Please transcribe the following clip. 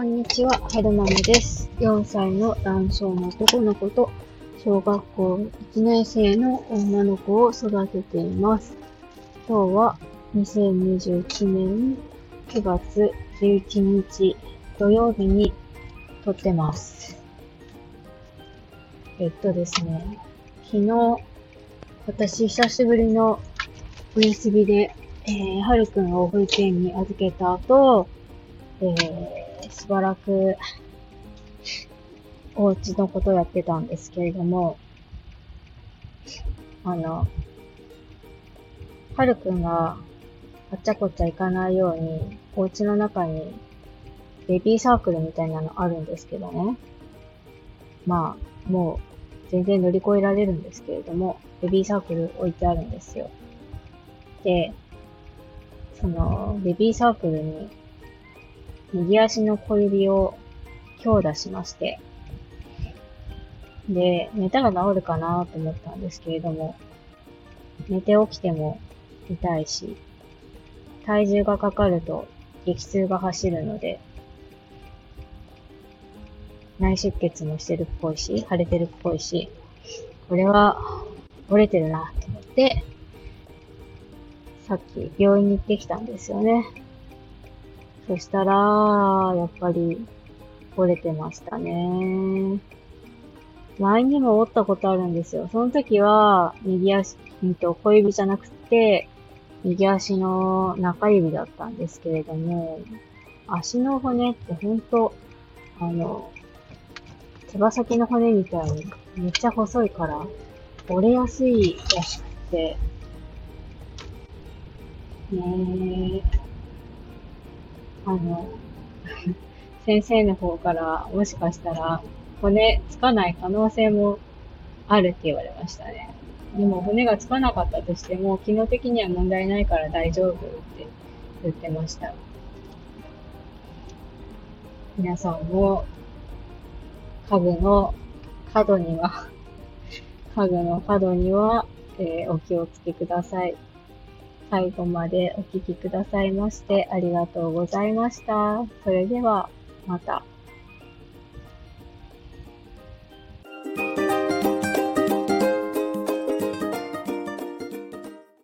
こんにちは、はるまめです。4歳の男性の男の子と、小学校1年生の女の子を育てています。今日は2021年9月11日土曜日に撮ってます。えっとですね、昨日、私久しぶりのお休みで、えー、はるくんを保育園に預けた後、えー、しばらく、お家のことやってたんですけれども、あの、はるくんがあっちゃこっちゃ行かないように、お家の中にベビーサークルみたいなのあるんですけどね。まあ、もう全然乗り越えられるんですけれども、ベビーサークル置いてあるんですよ。で、その、ベビーサークルに右足の小指を強打しまして、で、寝たら治るかなと思ったんですけれども、寝て起きても痛いし、体重がかかると激痛が走るので、内出血もしてるっぽいし、腫れてるっぽいし、これは折れてるなと思って、さっき病院に行ってきたんですよね。そしたら、やっぱり折れてましたね。前にも折ったことあるんですよ。その時は、右足、うんと小指じゃなくて、右足の中指だったんですけれども、足の骨ってほんと、あの、手羽先の骨みたいにめっちゃ細いから、折れやすいらしくて、ねえ、あの、先生の方からもしかしたら骨つかない可能性もあるって言われましたね。でも骨がつかなかったとしても、機能的には問題ないから大丈夫って言ってました。皆さんも家具の角には、家具の角には、えーお気をつけください。最後までお聞きくださいましてありがとうございました。それでは、また。